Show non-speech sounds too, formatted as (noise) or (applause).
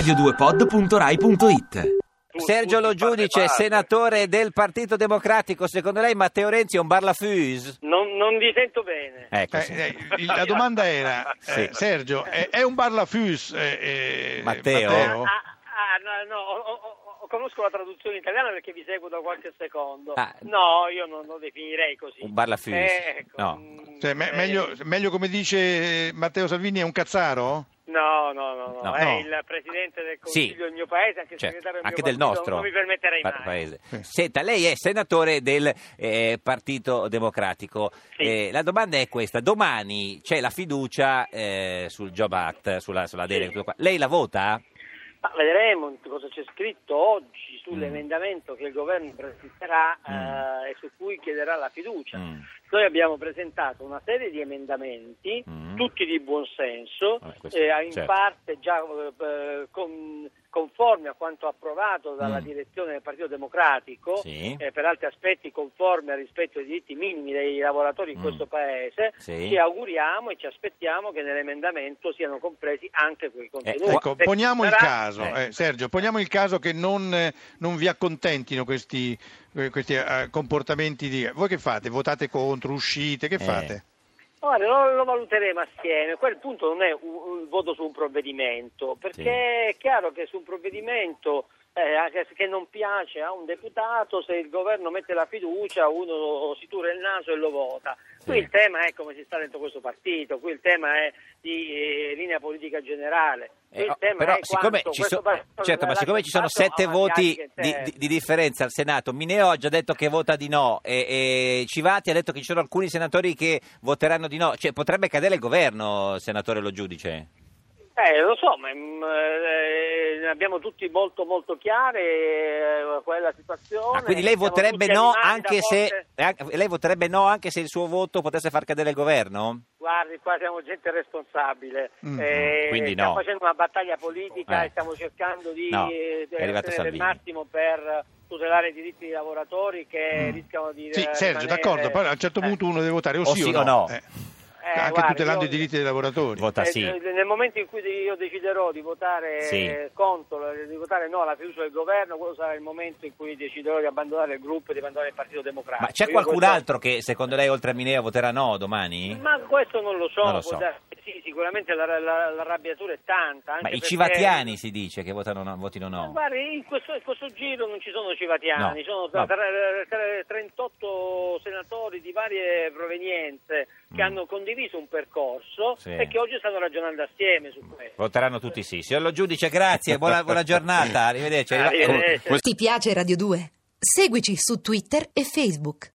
radio2pod.rai.it Sergio Lo Giudice, senatore del Partito Democratico, secondo lei Matteo Renzi è un barlafus? Non, non vi sento bene. Ecco, Eh, sì. eh, la domanda era, (laughs) eh, Sì. Sergio, è, è un barlafus eh, eh, Matteo? Ah, ah, no, no, ho- ho- conosco la traduzione italiana perché vi seguo da qualche secondo. Ah. No, io non lo definirei così. Un barlafus? Eh, ecco, No. mm, Cioè, me- eh, meglio, meglio come dice Matteo Salvini, è un cazzaro? No, no, no, no, No. è No. il presidente del Sì. Consiglio del mio paese, anche il Certo, segretario del anche mio del partito, nostro Non mi permetterei pa- mai. paese. Sì. Senta, lei è senatore del eh, Partito Democratico. Sì. Eh, la domanda è questa: domani c'è la fiducia eh, sul Job Act, sulla, sulla delega. tutto qua. Lei la vota? Ma vedremo cosa c'è scritto oggi Mm. sull'emendamento che il governo presenterà eh, e su cui chiederà la fiducia. Mm. Noi abbiamo presentato una serie di emendamenti, Mm. tutti di buon senso, Ah, questo, eh, in certo. parte già eh, con- conformi a quanto approvato dalla Mm. direzione del Partito Democratico, Sì. eh, per altri aspetti conformi al rispetto dei diritti minimi dei lavoratori in Mm. questo Paese, Sì. ci auguriamo e ci aspettiamo che nell'emendamento siano compresi anche quei contenuti. Ecco, Se poniamo il caso, Eh. eh, Sergio, poniamo il caso che non, eh, non vi accontentino questi, eh, questi eh, comportamenti di... Voi che fate? Votate contro, uscite, che Eh. fate? Guarda, lo, lo valuteremo assieme. Quel punto non è un, un voto su un provvedimento, perché Sì. è chiaro che su un provvedimento eh, anche se- che non piace a un deputato, se il governo mette la fiducia, uno si tura il naso e lo vota. Qui Sì. il tema è come si sta dentro questo partito, qui il tema è di linea politica generale. Eh, oh, però siccome ci, so- certo, siccome ci sono sette voti di, di- di differenza al Senato, Mineo ha già detto che vota di no e, e Civati ha detto che ci sono alcuni senatori che voteranno di no, cioè potrebbe cadere il governo, senatore Lo Giudice? Eh, lo so, ma mm, eh, abbiamo tutti molto molto chiare eh, quella situazione. Ah, quindi lei voterebbe no anche se lei voterebbe no anche se il suo voto potesse far cadere il governo? Guardi, qua siamo gente responsabile. Mm. Eh, Quindi stiamo no. facendo una battaglia politica Eh. e stiamo cercando di No, eh, è arrivato ottenere Salvini. il massimo per tutelare i diritti dei lavoratori che rischiano di Mm. Sì, eh, Sergio, rimanere- d'accordo, poi a un certo Eh. punto uno deve votare o, O sì, sì o o no, no. Eh. Eh, anche guardi, tutelando io- i diritti dei lavoratori. Vota Eh, sì. eh, Nel momento in cui io deciderò di votare Sì. eh, contro, di votare no alla fiducia del governo, quello sarà il momento in cui deciderò di abbandonare il gruppo e di abbandonare il Partito Democratico. Ma c'è Io qualcun questo- altro che secondo lei oltre a Mineo voterà no domani? Ma questo non lo so, Non lo può so. Sì, sicuramente la, la- l'arrabbiatura è tanta. Anche Ma i perché- civatiani si dice che votano no- votino no. Guardi, in questo, in questo giro non ci sono civatiani, No, sono no. tre- tre- 38 senatori di varie provenienze che Mm. hanno condiviso un percorso Sì. e che oggi stanno ragionando assieme su questo. Voteranno tutti sì. Signor Giudice, grazie, buona, buona giornata, (laughs) arrivederci. Arrivederci. Ti piace Radio 2? Seguici su Twitter e Facebook.